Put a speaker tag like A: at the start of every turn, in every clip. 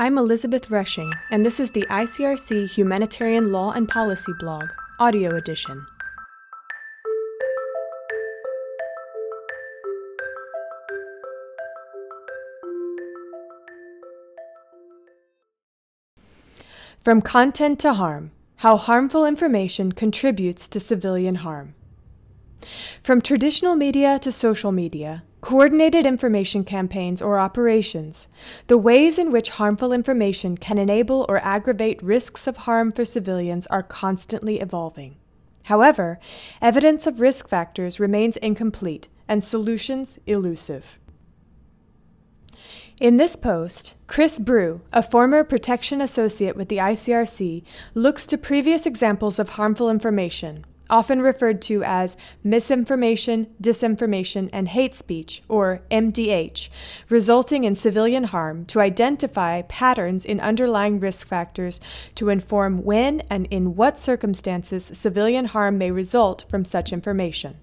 A: I'm Elizabeth Rushing, and this is the ICRC Humanitarian Law and Policy blog, audio edition. From Content to Harm How Harmful Information Contributes to Civilian Harm. From traditional media to social media, coordinated information campaigns or operations, the ways in which harmful information can enable or aggravate risks of harm for civilians are constantly evolving. However, evidence of risk factors remains incomplete and solutions elusive. In this post, Chris Brew, a former protection associate with the ICRC, looks to previous examples of harmful information, often referred to as misinformation, disinformation, and hate speech, or MDH, resulting in civilian harm, to identify patterns in underlying risk factors to inform when and in what circumstances civilian harm may result from such information.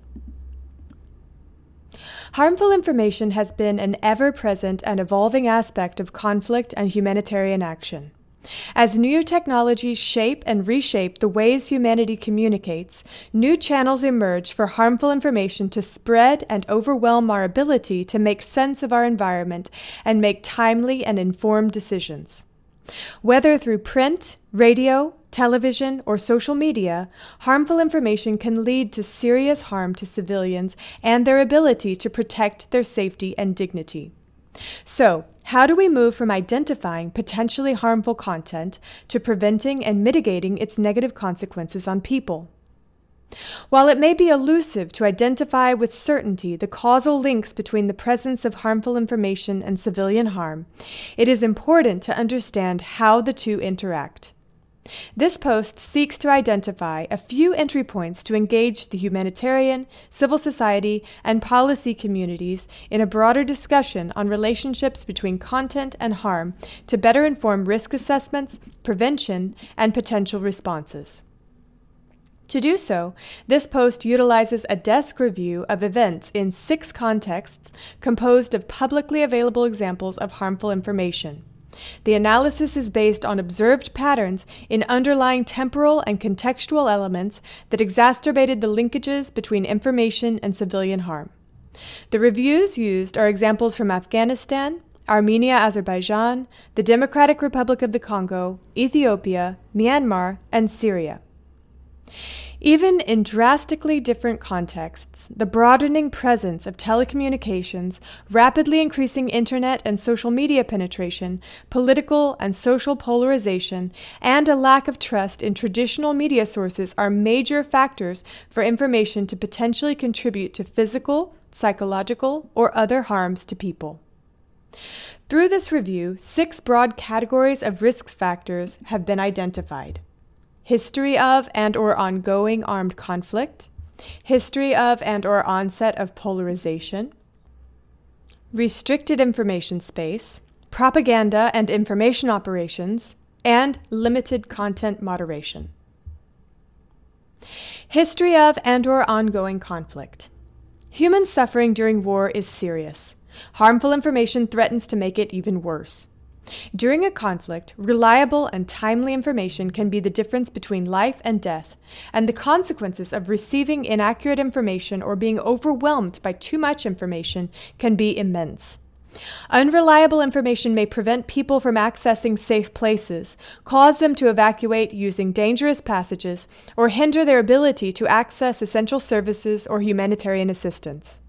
A: Harmful information has been an ever present and evolving aspect of conflict and humanitarian action. As new technologies shape and reshape the ways humanity communicates, new channels emerge for harmful information to spread and overwhelm our ability to make sense of our environment and make timely and informed decisions. Whether through print, radio, television, or social media, harmful information can lead to serious harm to civilians and their ability to protect their safety and dignity. So, how do we move from identifying potentially harmful content to preventing and mitigating its negative consequences on people? While it may be elusive to identify with certainty the causal links between the presence of harmful information and civilian harm, it is important to understand how the two interact. This post seeks to identify a few entry points to engage the humanitarian, civil society, and policy communities in a broader discussion on relationships between content and harm to better inform risk assessments, prevention, and potential responses. To do so, this post utilizes a desk review of events in six contexts composed of publicly available examples of harmful information. The analysis is based on observed patterns in underlying temporal and contextual elements that exacerbated the linkages between information and civilian harm. The reviews used are examples from Afghanistan, Armenia, Azerbaijan, the Democratic Republic of the Congo, Ethiopia, Myanmar, and Syria. Even in drastically different contexts, the broadening presence of telecommunications, rapidly increasing internet and social media penetration, political and social polarization, and a lack of trust in traditional media sources are major factors for information to potentially contribute to physical, psychological, or other harms to people. Through this review, six broad categories of risk factors have been identified history of and or ongoing armed conflict, history of and or onset of polarization, restricted information space, propaganda and information operations, and limited content moderation. History of and or ongoing conflict. Human suffering during war is serious. Harmful information threatens to make it even worse. During a conflict, reliable and timely information can be the difference between life and death, and the consequences of receiving inaccurate information or being overwhelmed by too much information can be immense. Unreliable information may prevent people from accessing safe places, cause them to evacuate using dangerous passages, or hinder their ability to access essential services or humanitarian assistance.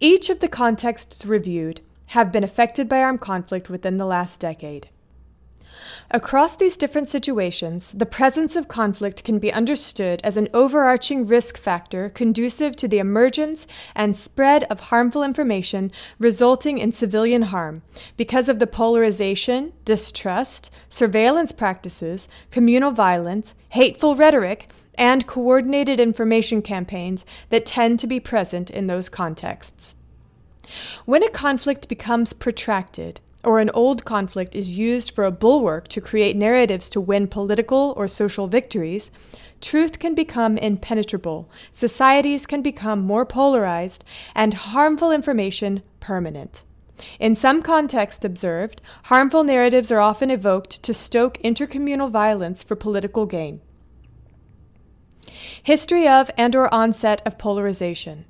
A: Each of the contexts reviewed have been affected by armed conflict within the last decade. Across these different situations, the presence of conflict can be understood as an overarching risk factor conducive to the emergence and spread of harmful information resulting in civilian harm because of the polarization, distrust, surveillance practices, communal violence, hateful rhetoric, and coordinated information campaigns that tend to be present in those contexts. When a conflict becomes protracted, or an old conflict is used for a bulwark to create narratives to win political or social victories, truth can become impenetrable, societies can become more polarized, and harmful information permanent. In some contexts observed, harmful narratives are often evoked to stoke intercommunal violence for political gain. History of and or onset of polarization.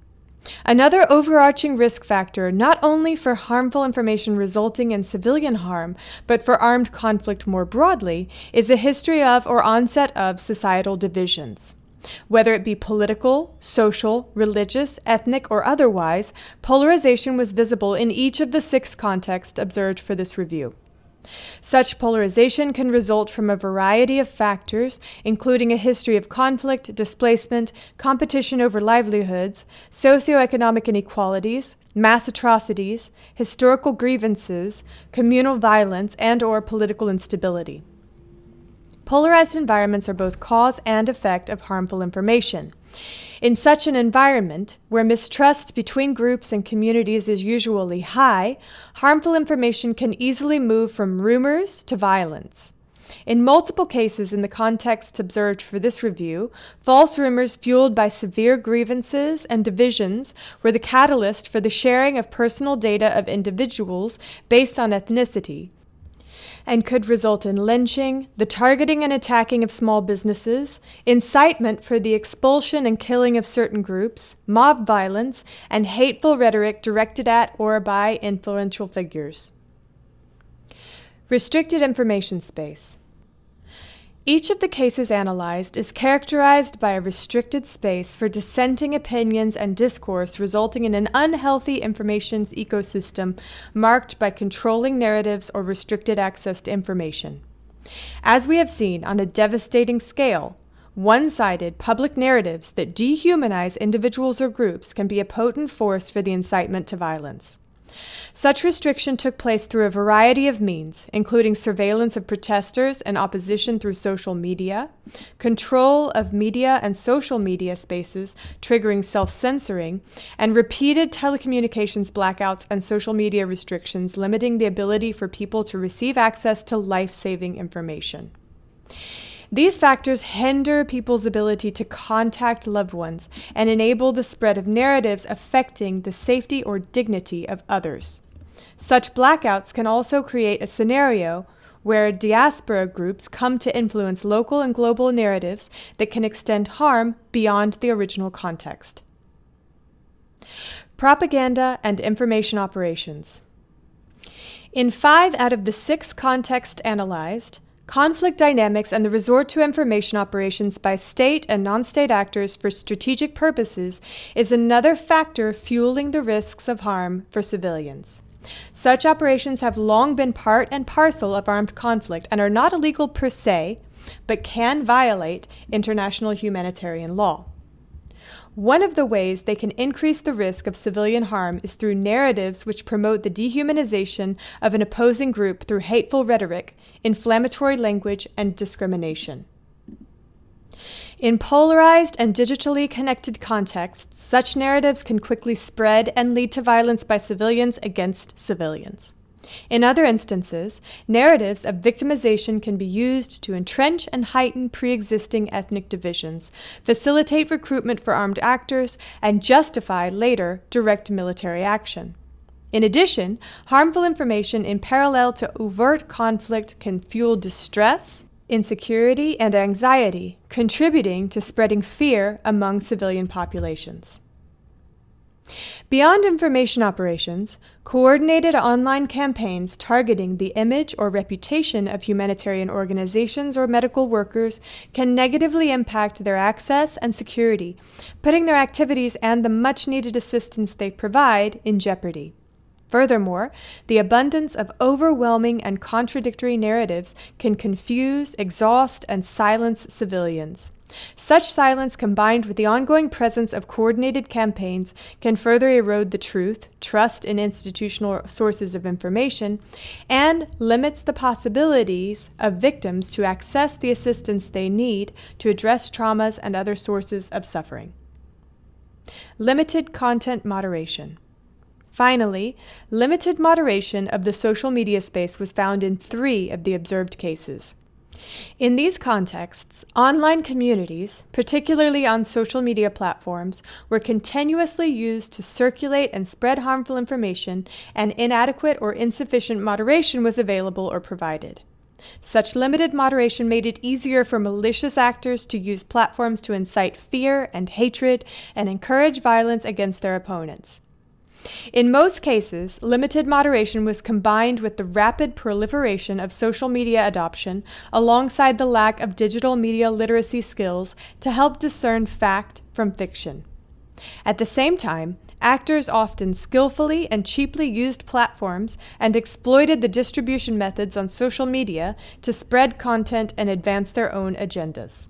A: Another overarching risk factor, not only for harmful information resulting in civilian harm, but for armed conflict more broadly, is a history of or onset of societal divisions. Whether it be political, social, religious, ethnic, or otherwise, polarization was visible in each of the six contexts observed for this review. Such polarization can result from a variety of factors, including a history of conflict, displacement, competition over livelihoods, socioeconomic inequalities, mass atrocities, historical grievances, communal violence, and or political instability. Polarized environments are both cause and effect of harmful information. In such an environment, where mistrust between groups and communities is usually high, harmful information can easily move from rumors to violence. In multiple cases in the contexts observed for this review, false rumors fueled by severe grievances and divisions were the catalyst for the sharing of personal data of individuals based on ethnicity, and could result in lynching, the targeting and attacking of small businesses, incitement for the expulsion and killing of certain groups, mob violence, and hateful rhetoric directed at or by influential figures. Restricted information space. Each of the cases analyzed is characterized by a restricted space for dissenting opinions and discourse, resulting in an unhealthy information ecosystem marked by controlling narratives or restricted access to information. As we have seen on a devastating scale, one sided public narratives that dehumanize individuals or groups can be a potent force for the incitement to violence. Such restriction took place through a variety of means, including surveillance of protesters and opposition through social media, control of media and social media spaces, triggering self censoring, and repeated telecommunications blackouts and social media restrictions limiting the ability for people to receive access to life saving information. These factors hinder people's ability to contact loved ones and enable the spread of narratives affecting the safety or dignity of others. Such blackouts can also create a scenario where diaspora groups come to influence local and global narratives that can extend harm beyond the original context. Propaganda and information operations. In five out of the six contexts analyzed, conflict dynamics, and the resort to information operations by state and non state actors for strategic purposes is another factor fueling the risks of harm for civilians. Such operations have long been part and parcel of armed conflict and are not illegal per se, but can violate international humanitarian law. One of the ways they can increase the risk of civilian harm is through narratives which promote the dehumanization of an opposing group through hateful rhetoric, inflammatory language, and discrimination. In polarized and digitally connected contexts, such narratives can quickly spread and lead to violence by civilians against civilians. In other instances, narratives of victimization can be used to entrench and heighten pre existing ethnic divisions, facilitate recruitment for armed actors, and justify later direct military action. In addition, harmful information in parallel to overt conflict can fuel distress, insecurity, and anxiety, contributing to spreading fear among civilian populations. Beyond information operations, coordinated online campaigns targeting the image or reputation of humanitarian organizations or medical workers can negatively impact their access and security, putting their activities and the much needed assistance they provide in jeopardy. Furthermore, the abundance of overwhelming and contradictory narratives can confuse, exhaust, and silence civilians. Such silence, combined with the ongoing presence of coordinated campaigns, can further erode the truth, trust in institutional sources of information, and limits the possibilities of victims to access the assistance they need to address traumas and other sources of suffering. Limited content moderation. Finally, limited moderation of the social media space was found in three of the observed cases. In these contexts, online communities, particularly on social media platforms, were continuously used to circulate and spread harmful information, and inadequate or insufficient moderation was available or provided. Such limited moderation made it easier for malicious actors to use platforms to incite fear and hatred and encourage violence against their opponents. In most cases, limited moderation was combined with the rapid proliferation of social media adoption alongside the lack of digital media literacy skills to help discern fact from fiction. At the same time, actors often skillfully and cheaply used platforms and exploited the distribution methods on social media to spread content and advance their own agendas.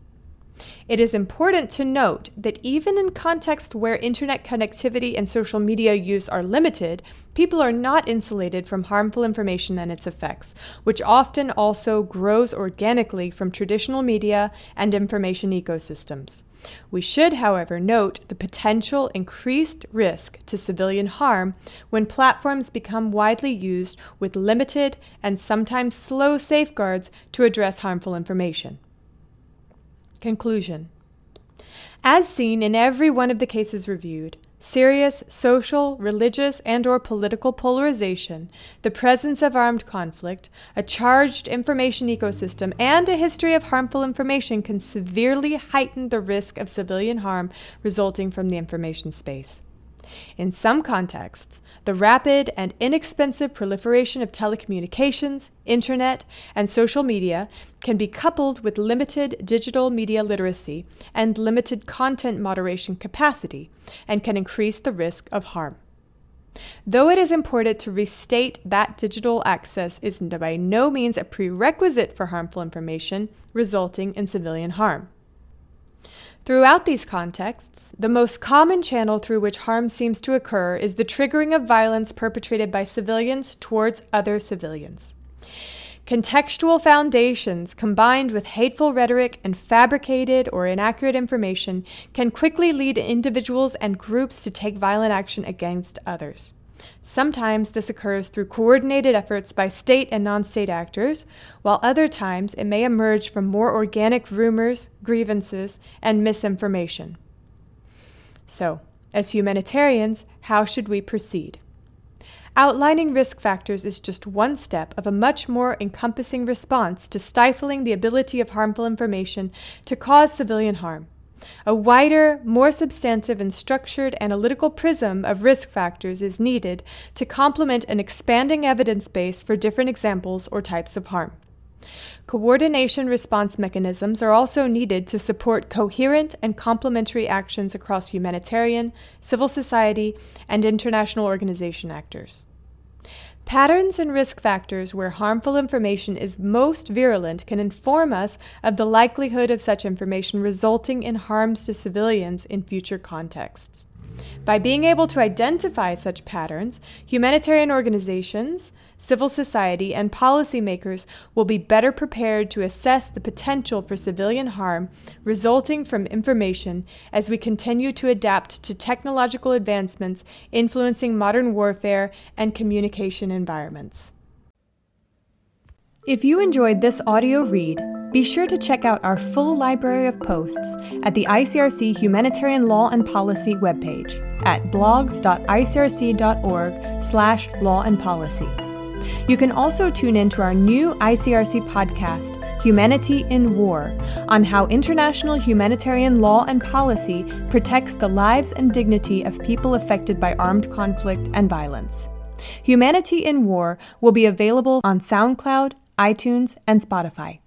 A: It is important to note that even in contexts where internet connectivity and social media use are limited, people are not insulated from harmful information and its effects, which often also grows organically from traditional media and information ecosystems. We should, however, note the potential increased risk to civilian harm when platforms become widely used with limited and sometimes slow safeguards to address harmful information. Conclusion As seen in every one of the cases reviewed, serious social, religious, and or political polarization, the presence of armed conflict, a charged information ecosystem, and a history of harmful information can severely heighten the risk of civilian harm resulting from the information space. In some contexts, the rapid and inexpensive proliferation of telecommunications, internet, and social media can be coupled with limited digital media literacy and limited content moderation capacity and can increase the risk of harm. Though it is important to restate that digital access is by no means a prerequisite for harmful information resulting in civilian harm. Throughout these contexts, the most common channel through which harm seems to occur is the triggering of violence perpetrated by civilians towards other civilians. Contextual foundations combined with hateful rhetoric and fabricated or inaccurate information can quickly lead individuals and groups to take violent action against others. Sometimes this occurs through coordinated efforts by state and non state actors, while other times it may emerge from more organic rumors, grievances, and misinformation. So, as humanitarians, how should we proceed? Outlining risk factors is just one step of a much more encompassing response to stifling the ability of harmful information to cause civilian harm. A wider, more substantive, and structured analytical prism of risk factors is needed to complement an expanding evidence base for different examples or types of harm. Coordination response mechanisms are also needed to support coherent and complementary actions across humanitarian, civil society, and international organization actors. Patterns and risk factors where harmful information is most virulent can inform us of the likelihood of such information resulting in harms to civilians in future contexts. By being able to identify such patterns, humanitarian organizations, civil society, and policymakers will be better prepared to assess the potential for civilian harm resulting from information as we continue to adapt to technological advancements influencing modern warfare and communication environments. If you enjoyed this audio read, be sure to check out our full library of posts at the ICRC Humanitarian Law and Policy webpage at blogs.icrc.org slash law and policy. You can also tune in to our new ICRC podcast, Humanity in War, on how international humanitarian law and policy protects the lives and dignity of people affected by armed conflict and violence. Humanity in War will be available on SoundCloud, iTunes, and Spotify.